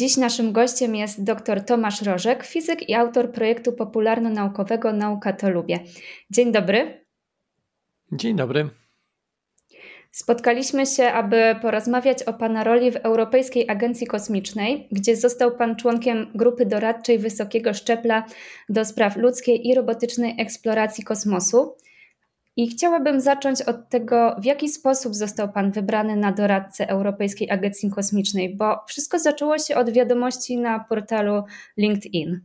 Dziś naszym gościem jest dr Tomasz Rożek, fizyk i autor projektu popularno-naukowego Nauka to Lubię. Dzień dobry. Dzień dobry. Spotkaliśmy się, aby porozmawiać o Pana roli w Europejskiej Agencji Kosmicznej, gdzie został Pan członkiem grupy doradczej wysokiego szczebla do spraw ludzkiej i robotycznej eksploracji kosmosu. I chciałabym zacząć od tego, w jaki sposób został Pan wybrany na doradcę Europejskiej Agencji Kosmicznej, bo wszystko zaczęło się od wiadomości na portalu LinkedIn.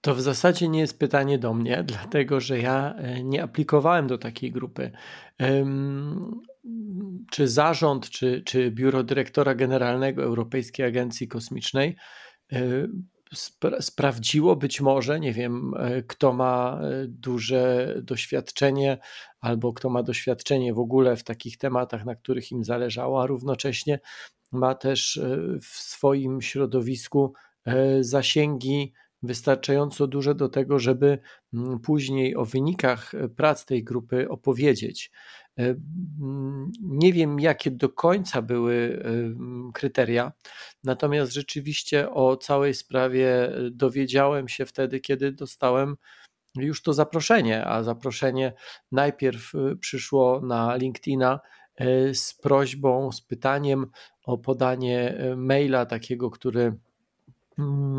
To w zasadzie nie jest pytanie do mnie, dlatego że ja e, nie aplikowałem do takiej grupy. Czy zarząd, czy, czy biuro dyrektora generalnego Europejskiej Agencji Kosmicznej e, sprawdziło być może, nie wiem, e, kto ma duże doświadczenie albo kto ma doświadczenie w ogóle w takich tematach, na których im zależało, a równocześnie ma też w swoim środowisku zasięgi wystarczająco duże do tego, żeby później o wynikach e, prac tej grupy opowiedzieć. E, mm, nie wiem, jakie do końca były e, kryteria, natomiast rzeczywiście o całej sprawie dowiedziałem się wtedy, kiedy dostałem już to zaproszenie, a zaproszenie najpierw przyszło na LinkedIna z prośbą, z pytaniem o podanie maila takiego, który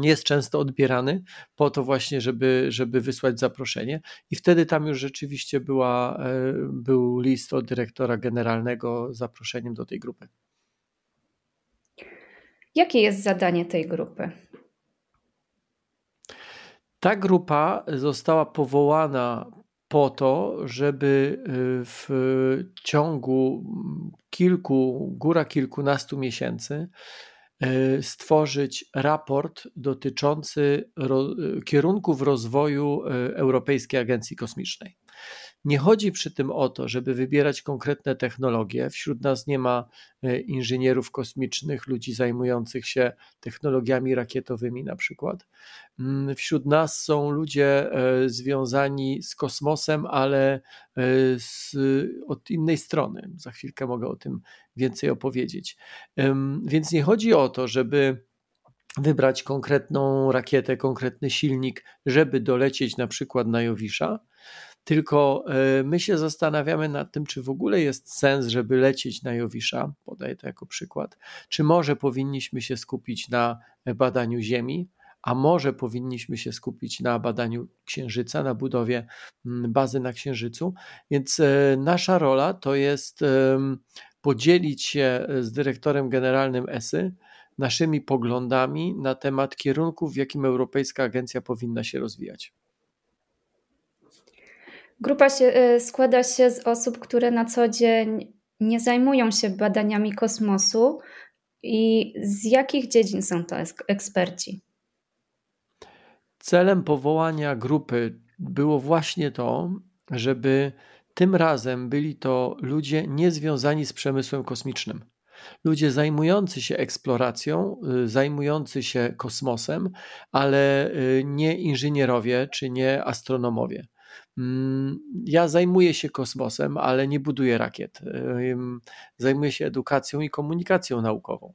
jest często odbierany po to właśnie, żeby, żeby wysłać zaproszenie. I wtedy tam już rzeczywiście była, e, był list od dyrektora generalnego z zaproszeniem do tej grupy. Jakie jest zadanie tej grupy? Ta grupa została powołana po to, żeby e, w ciągu kilku, góra kilkunastu miesięcy stworzyć raport dotyczący ro, kierunków rozwoju e, Europejskiej Agencji Kosmicznej. Nie chodzi przy tym o to, żeby wybierać konkretne technologie. Wśród nas nie ma e, inżynierów kosmicznych, ludzi zajmujących się technologiami rakietowymi, na przykład. Mm, wśród nas są ludzie e, związani z kosmosem, ale e, z, od innej strony. Za chwilkę mogę o tym więcej opowiedzieć. Więc nie chodzi o to, żeby wybrać konkretną rakietę, konkretny silnik, żeby dolecieć na przykład na Jowisza, tylko e, my się zastanawiamy nad tym, czy w ogóle jest sens, żeby lecieć na Jowisza, podaję to jako przykład, czy może powinniśmy się skupić na badaniu Ziemi, a może powinniśmy się skupić na badaniu Księżyca, na budowie mm, bazy na Księżycu. Więc e, nasza rola to jest podzielić się z dyrektorem generalnym ESY naszymi poglądami na temat kierunków, w jakim Europejska Agencja powinna się rozwijać. Grupa się, y, składa się z osób, które na co dzień nie zajmują się badaniami kosmosu. I z jakich dziedzin są to eksperci? Celem powołania grupy było właśnie to, żeby tym razem byli to ludzie niezwiązani z przemysłem kosmicznym. Ludzie zajmujący się eksploracją, y, zajmujący się kosmosem, ale y, nie inżynierowie czy nie astronomowie. Mm, ja zajmuję się kosmosem, ale nie buduję rakiet. Zajmuję się edukacją i komunikacją naukową.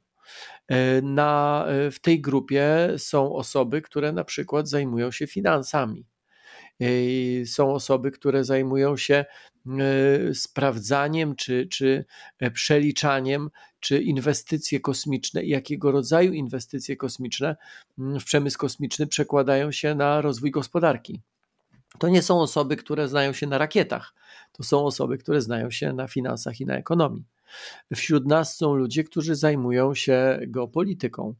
E, na, e, w tej grupie są osoby, które na przykład zajmują się finansami. E, są osoby, które zajmują się sprawdzaniem czy, czy przeliczaniem, czy inwestycje kosmiczne, jakiego rodzaju inwestycje kosmiczne mm, w przemysł kosmiczny przekładają się na rozwój gospodarki. To nie są osoby, które znają się na rakietach, to są osoby, które znają się na finansach i na ekonomii. Wśród nas są ludzie, którzy zajmują się geopolityką,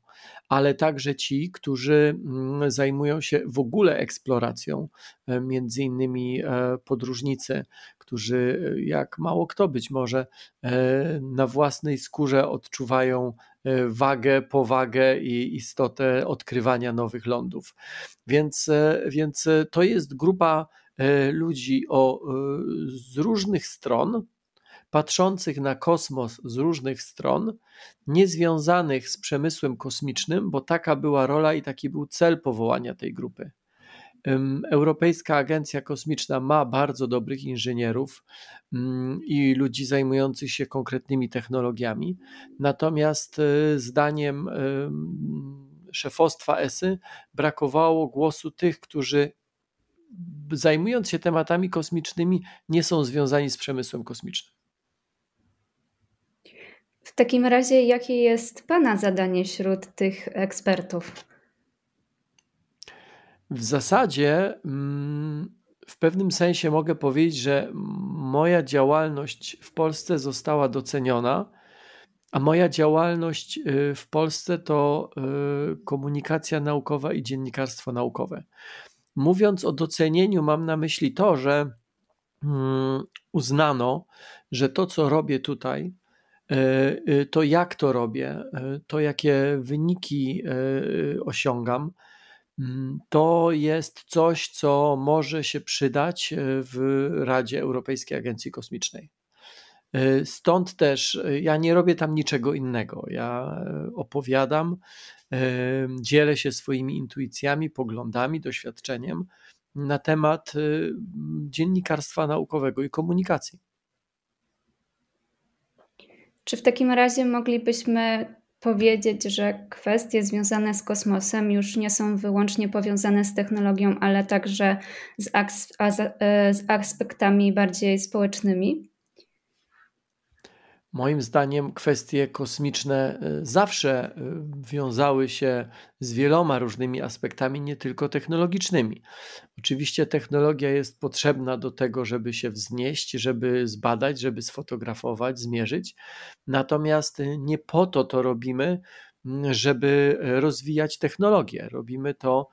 ale także ci, którzy mm, zajmują się w ogóle eksploracją, e, między innymi e, podróżnicy, którzy, e, jak mało kto być może, na własnej skórze odczuwają wagę, powagę i istotę odkrywania nowych lądów. Więc, więc to jest grupa ludzi o, z różnych stron, patrzących na kosmos z różnych stron, niezwiązanych z przemysłem kosmicznym, bo taka była rola i taki był cel powołania tej grupy. Europejska Agencja Kosmiczna ma bardzo dobrych inżynierów mm, i ludzi zajmujących się konkretnymi technologiami. Natomiast e, zdaniem szefostwa ESY brakowało głosu tych, którzy zajmując się tematami kosmicznymi, nie są związani z przemysłem kosmicznym. W takim razie, jakie jest Pana zadanie wśród tych ekspertów? W zasadzie, mm, w pewnym sensie mogę powiedzieć, że moja działalność w Polsce została doceniona, a moja działalność y, w Polsce to y, komunikacja naukowa i dziennikarstwo naukowe. Mówiąc o docenieniu, mam na myśli to, że mm, uznano, że to, co robię tutaj, y, to jak to robię, to jakie wyniki osiągam, to jest coś, co może się przydać e, w Radzie Europejskiej Agencji Kosmicznej. E, stąd też e, ja nie robię tam niczego innego. Ja opowiadam, dzielę się swoimi intuicjami, poglądami, doświadczeniem na temat dziennikarstwa naukowego i komunikacji. Czy w takim razie moglibyśmy powiedzieć, że kwestie związane z kosmosem już nie są wyłącznie powiązane z technologią, ale także z, e, z aspektami bardziej społecznymi? Moim zdaniem kwestie kosmiczne y, zawsze y, wiązały się z wieloma różnymi aspektami, nie tylko technologicznymi. Oczywiście technologia jest potrzebna do tego, żeby się wznieść, żeby zbadać, żeby sfotografować, zmierzyć. Natomiast nie po to to robimy, mm, żeby rozwijać technologię. Robimy to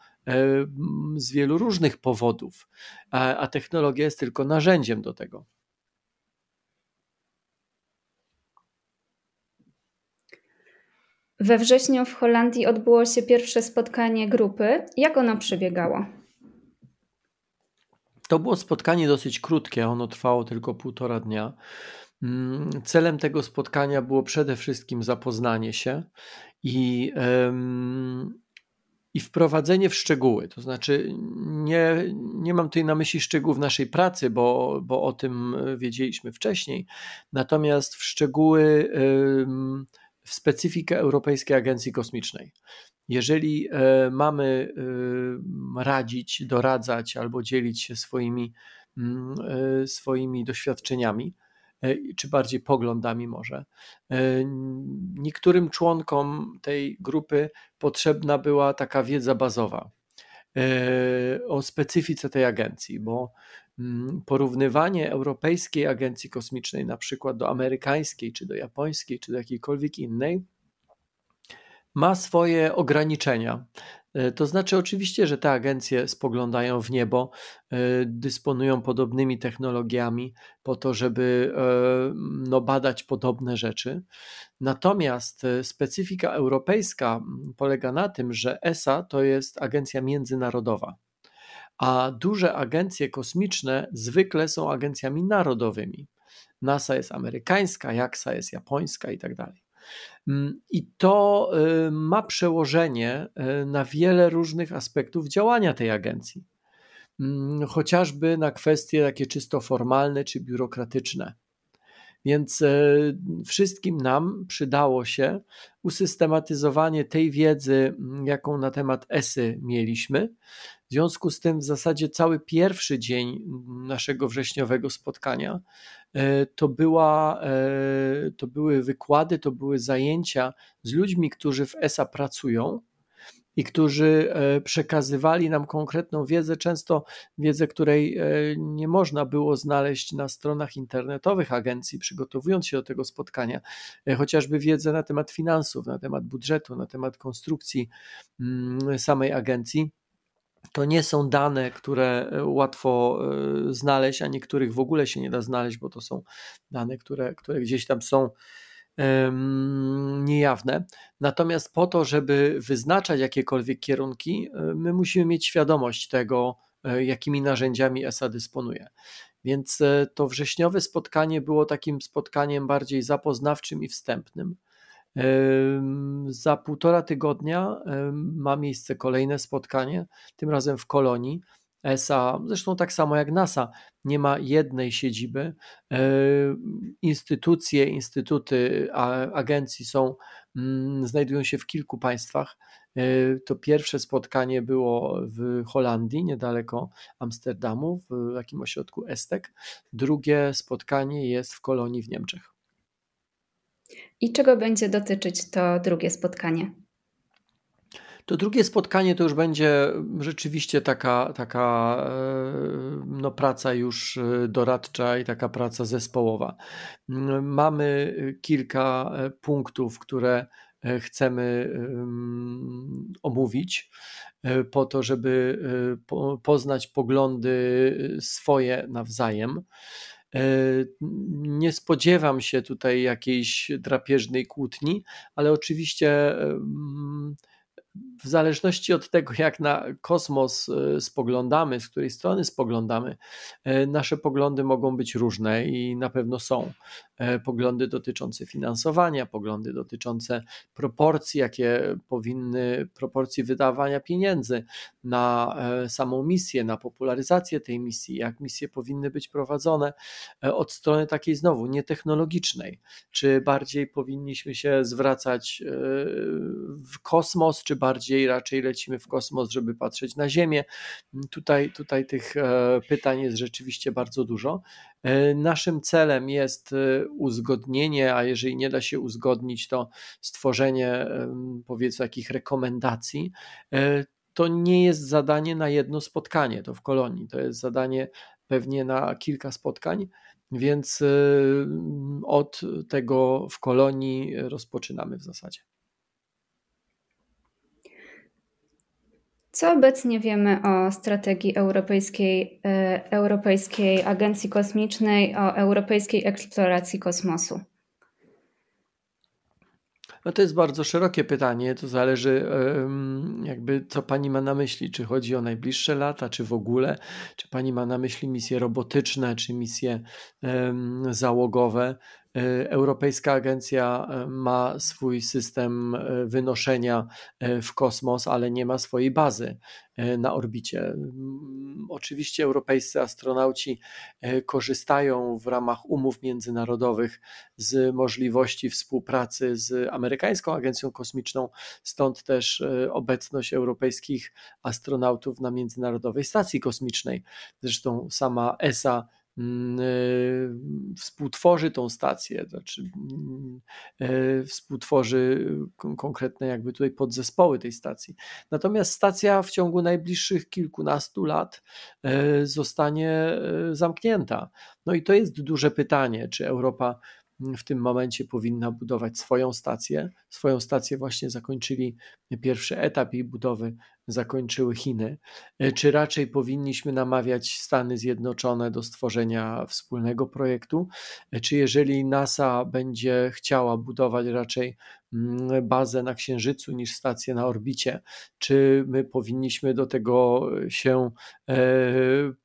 z wielu różnych powodów, a technologia jest tylko narzędziem do tego. We wrześniu w Holandii odbyło się pierwsze spotkanie grupy. Jak ono przebiegało? To było spotkanie dosyć krótkie, ono trwało tylko półtora dnia. Mm, celem tego spotkania było przede wszystkim zapoznanie się i, i wprowadzenie w szczegóły. To znaczy, nie, nie mam tutaj na myśli szczegółów naszej pracy, bo, bo o tym wiedzieliśmy wcześniej, natomiast w szczegóły um, w specyfikę Europejskiej Agencji Kosmicznej. Jeżeli e, mamy e, radzić, doradzać albo dzielić się swoimi, mm, e, swoimi doświadczeniami, czy bardziej poglądami może. Niektórym członkom tej grupy potrzebna była taka wiedza bazowa o specyfice tej agencji, bo porównywanie Europejskiej Agencji Kosmicznej na przykład do amerykańskiej, czy do japońskiej, czy do jakiejkolwiek innej, ma swoje ograniczenia. E, to znaczy, oczywiście, że te agencje spoglądają w niebo, e, dysponują podobnymi technologiami po to, żeby e, no, badać podobne rzeczy. Natomiast specyfika europejska polega na tym, że ESA to jest agencja międzynarodowa a duże agencje kosmiczne zwykle są agencjami narodowymi. NASA jest amerykańska, JAXA jest japońska i tak dalej. Mm, I to y, ma przełożenie y, na wiele różnych aspektów działania tej agencji, mm, chociażby na kwestie takie czysto formalne czy biurokratyczne. Więc y, wszystkim nam przydało się usystematyzowanie tej wiedzy, jaką na temat ESY mieliśmy, w związku z tym w zasadzie cały pierwszy dzień naszego wrześniowego spotkania e, to, była, e, to były wykłady, to były zajęcia z ludźmi, którzy w ESA pracują i którzy e, przekazywali nam konkretną wiedzę, często wiedzę, której nie można było znaleźć na stronach internetowych agencji, przygotowując się do tego spotkania, chociażby wiedzę na temat finansów, na temat budżetu, na temat konstrukcji mm, samej agencji. To nie są dane, które e, łatwo e, znaleźć, a niektórych w ogóle się nie da znaleźć, bo to są dane, które, które gdzieś tam są niejawne. Natomiast po to, żeby wyznaczać jakiekolwiek kierunki, e, my musimy mieć świadomość tego, jakimi narzędziami ESA dysponuje. Więc to wrześniowe spotkanie było takim spotkaniem bardziej zapoznawczym i wstępnym. Za półtora tygodnia ma miejsce kolejne spotkanie, tym razem w Kolonii, ESA, zresztą tak samo jak NASA, nie ma jednej siedziby. Instytucje, instytuty agencji są, mm, znajdują się w kilku państwach. To pierwsze spotkanie było w Holandii, niedaleko Amsterdamu, w takim ośrodku Estek. Drugie spotkanie jest w Kolonii w Niemczech. I czego będzie dotyczyć to drugie spotkanie? To drugie spotkanie to już będzie rzeczywiście taka, taka e, no, praca już e, doradcza i taka praca zespołowa. Mamy kilka e, punktów, które chcemy omówić po to, żeby poznać poglądy swoje nawzajem. Nie spodziewam się tutaj jakiejś drapieżnej kłótni, ale oczywiście w zależności od tego, jak na kosmos e, spoglądamy, z której strony spoglądamy, e, nasze poglądy mogą być różne i na pewno są. E, poglądy dotyczące finansowania, poglądy dotyczące proporcji, jakie powinny, proporcji wydawania pieniędzy na samą misję, na popularyzację tej misji, jak misje powinny być prowadzone od strony takiej znowu nietechnologicznej. Czy bardziej powinniśmy się zwracać w kosmos, czy bardziej raczej lecimy w kosmos, żeby patrzeć na Ziemię. Tutaj, tutaj tych e, pytań jest rzeczywiście bardzo dużo. E, naszym celem jest e, uzgodnienie, a jeżeli nie da się uzgodnić, to stworzenie powiedzmy takich rekomendacji. To nie jest zadanie na jedno spotkanie, to w kolonii, to jest zadanie pewnie na kilka spotkań, więc od tego w kolonii rozpoczynamy w zasadzie. Co obecnie wiemy o strategii Europejskiej, e, Europejskiej Agencji Kosmicznej, o Europejskiej Eksploracji Kosmosu? No to jest bardzo szerokie pytanie. To zależy, jakby co pani ma na myśli. Czy chodzi o najbliższe lata, czy w ogóle? Czy pani ma na myśli misje robotyczne, czy misje załogowe? E, Europejska Agencja e, ma swój system e, wynoszenia w kosmos, ale nie ma swojej bazy na orbicie. Mm, oczywiście europejscy astronauci korzystają w ramach umów międzynarodowych z możliwości współpracy z amerykańską agencją kosmiczną, stąd też obecność europejskich astronautów na Międzynarodowej Stacji Kosmicznej. Zresztą sama ESA współtworzy tą stację, znaczy mm, e, współtworzy konkretne jakby tutaj podzespoły tej stacji. Natomiast stacja w ciągu najbliższych kilkunastu lat e, zostanie zamknięta. No i to jest duże pytanie, czy Europa w tym momencie powinna budować swoją stację. Swoją stację właśnie zakończyli pierwszy etap jej budowy, zakończyły Chiny. Czy raczej powinniśmy namawiać Stany Zjednoczone do stworzenia wspólnego projektu? Czy jeżeli NASA będzie chciała budować raczej mm, bazę na Księżycu niż stację na orbicie, czy my powinniśmy do tego się e,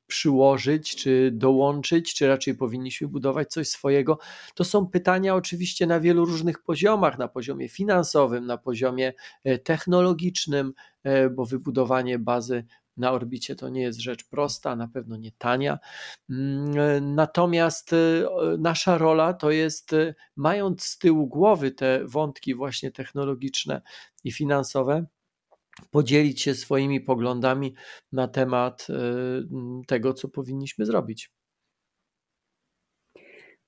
przyłożyć, czy dołączyć, czy raczej powinniśmy budować coś swojego? To są pytania oczywiście na wielu różnych poziomach, na poziomie finansowym, na poziomie e, technologicznym, e, bo wybudowanie bazy na orbicie to nie jest rzecz prosta, na pewno nie tania. Mm, natomiast nasza rola to jest, mając z tyłu głowy te wątki właśnie technologiczne i finansowe, podzielić się swoimi poglądami na temat tego, co powinniśmy zrobić.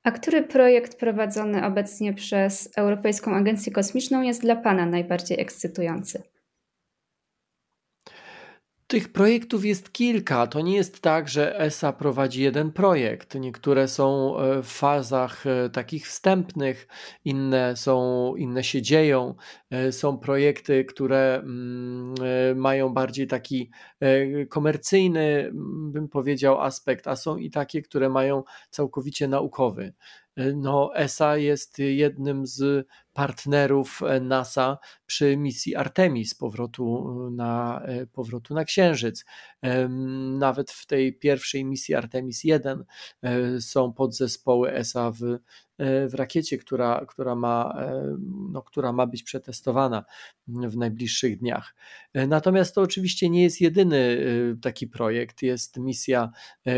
A który projekt prowadzony obecnie przez Europejską Agencję Kosmiczną jest dla Pana najbardziej ekscytujący? Tych projektów jest kilka. To nie jest tak, że ESA prowadzi jeden projekt. Niektóre są e, w fazach e, takich wstępnych, inne są, inne się dzieją. E, są projekty, które mm, mają bardziej taki komercyjny, bym powiedział, aspekt, a są i takie, które mają całkowicie naukowy. No, ESA jest jednym z partnerów NASA przy misji Artemis powrotu na, powrotu na Księżyc. Nawet w tej pierwszej misji Artemis 1 e, są podzespoły ESA w w rakiecie, która, która, ma, no, która ma być przetestowana w najbliższych dniach. Natomiast to oczywiście nie jest jedyny taki projekt. Jest misja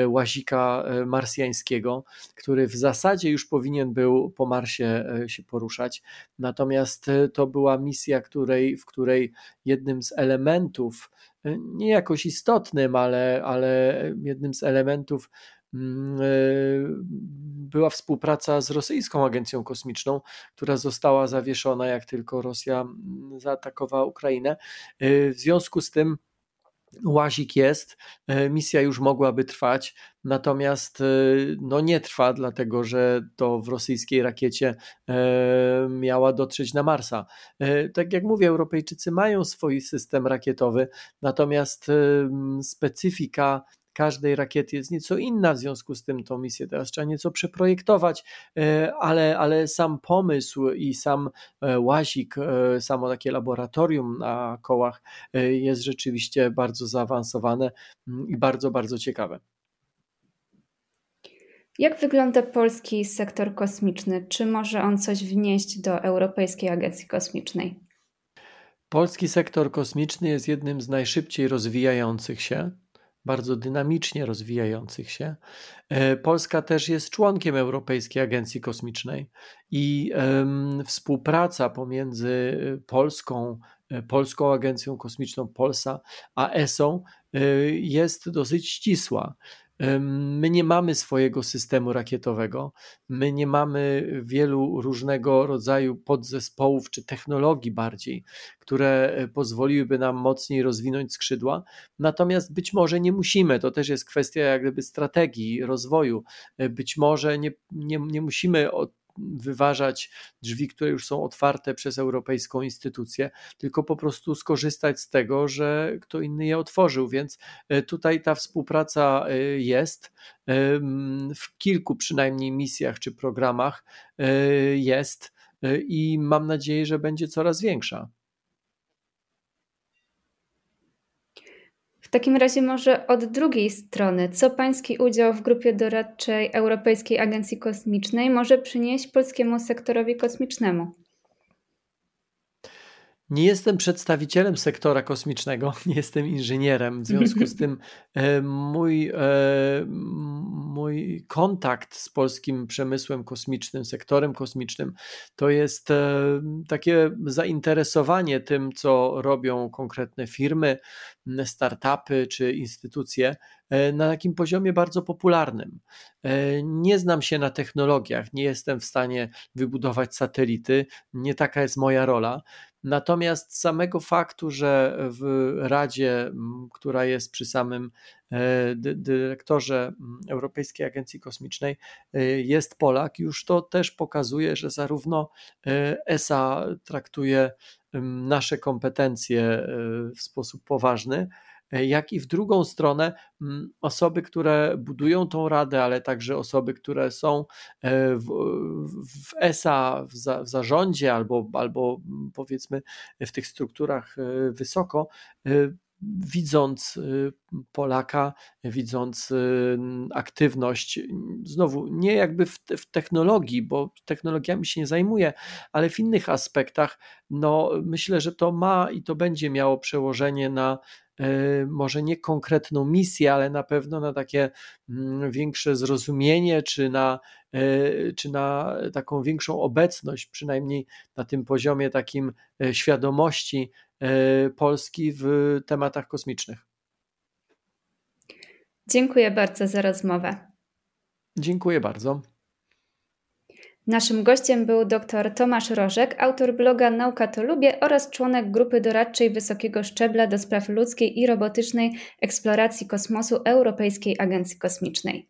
łazika marsjańskiego, który w zasadzie już powinien był po Marsie się poruszać. Natomiast to była misja, której, w której jednym z elementów, nie jakoś istotnym, ale, ale jednym z elementów e, była współpraca z rosyjską agencją kosmiczną, która została zawieszona, jak tylko Rosja mm, zaatakowała Ukrainę. E, w związku z tym Łazik jest, e, misja już mogłaby trwać, natomiast no nie trwa, dlatego że to w rosyjskiej rakiecie miała dotrzeć na Marsa. Tak jak mówię, Europejczycy mają swój system rakietowy, natomiast specyfika każdej rakiety jest nieco inna, w związku z tym tą misję teraz trzeba nieco przeprojektować, e, ale, ale sam pomysł i sam e, łazik, e, samo takie laboratorium na kołach jest rzeczywiście bardzo zaawansowane mm, i bardzo, bardzo ciekawe. Jak wygląda polski sektor kosmiczny? Czy może on coś wnieść do Europejskiej Agencji Kosmicznej? Polski sektor kosmiczny jest jednym z najszybciej rozwijających się bardzo dynamicznie rozwijających się. E, Polska też jest członkiem Europejskiej Agencji Kosmicznej i współpraca pomiędzy Polską, e, Polską Agencją Kosmiczną Polsa a ESO e, jest dosyć ścisła. My nie mamy swojego systemu rakietowego, my nie mamy wielu różnego rodzaju podzespołów czy technologii bardziej, które e, pozwoliłyby nam mocniej rozwinąć skrzydła. Natomiast być może nie musimy, to też jest kwestia jak gdyby strategii rozwoju. E, być może nie, nie, nie musimy od wyważać drzwi, które już są otwarte przez europejską instytucję, tylko po prostu skorzystać z tego, że kto inny je otworzył. Więc e, tutaj ta współpraca e, jest. E, w kilku przynajmniej misjach czy programach jest i mam nadzieję, że będzie coraz większa. W takim razie może od drugiej strony, co pański udział w grupie doradczej Europejskiej Agencji Kosmicznej może przynieść polskiemu sektorowi kosmicznemu? Nie jestem przedstawicielem sektora kosmicznego, nie jestem inżynierem. W związku z tym e, mój, e, mój kontakt z polskim przemysłem kosmicznym, sektorem kosmicznym, to jest e, takie zainteresowanie tym, co robią konkretne firmy, startupy czy instytucje na takim poziomie bardzo popularnym. Nie znam się na technologiach, nie jestem w stanie wybudować satelity, nie taka jest moja rola. Natomiast samego faktu, że w Radzie, która jest przy samym e, dyrektorze Europejskiej Agencji Kosmicznej, e, jest Polak, już to też pokazuje, że zarówno e, ESA traktuje nasze kompetencje w sposób poważny, jak i w drugą stronę mm, osoby, które budują tą radę, ale także osoby, które są e, w, w ESA, w, za, w zarządzie albo, albo mm, powiedzmy w tych strukturach e, wysoko, e, widząc Polaka, widząc aktywność, znowu nie jakby w, w, technologii, bo technologiami się nie zajmuję, ale w innych aspektach, no myślę, że to ma i to będzie miało przełożenie na E, może nie konkretną misję, ale na pewno na takie mm, większe zrozumienie, czy na, e, czy na taką większą obecność, przynajmniej na tym poziomie takim e, świadomości Polski w tematach kosmicznych. Dziękuję bardzo za rozmowę. Dziękuję bardzo. Naszym gościem był dr Tomasz Rożek, autor bloga Nauka to Lubię oraz członek grupy doradczej wysokiego szczebla do spraw ludzkiej i robotycznej eksploracji kosmosu Europejskiej Agencji Kosmicznej.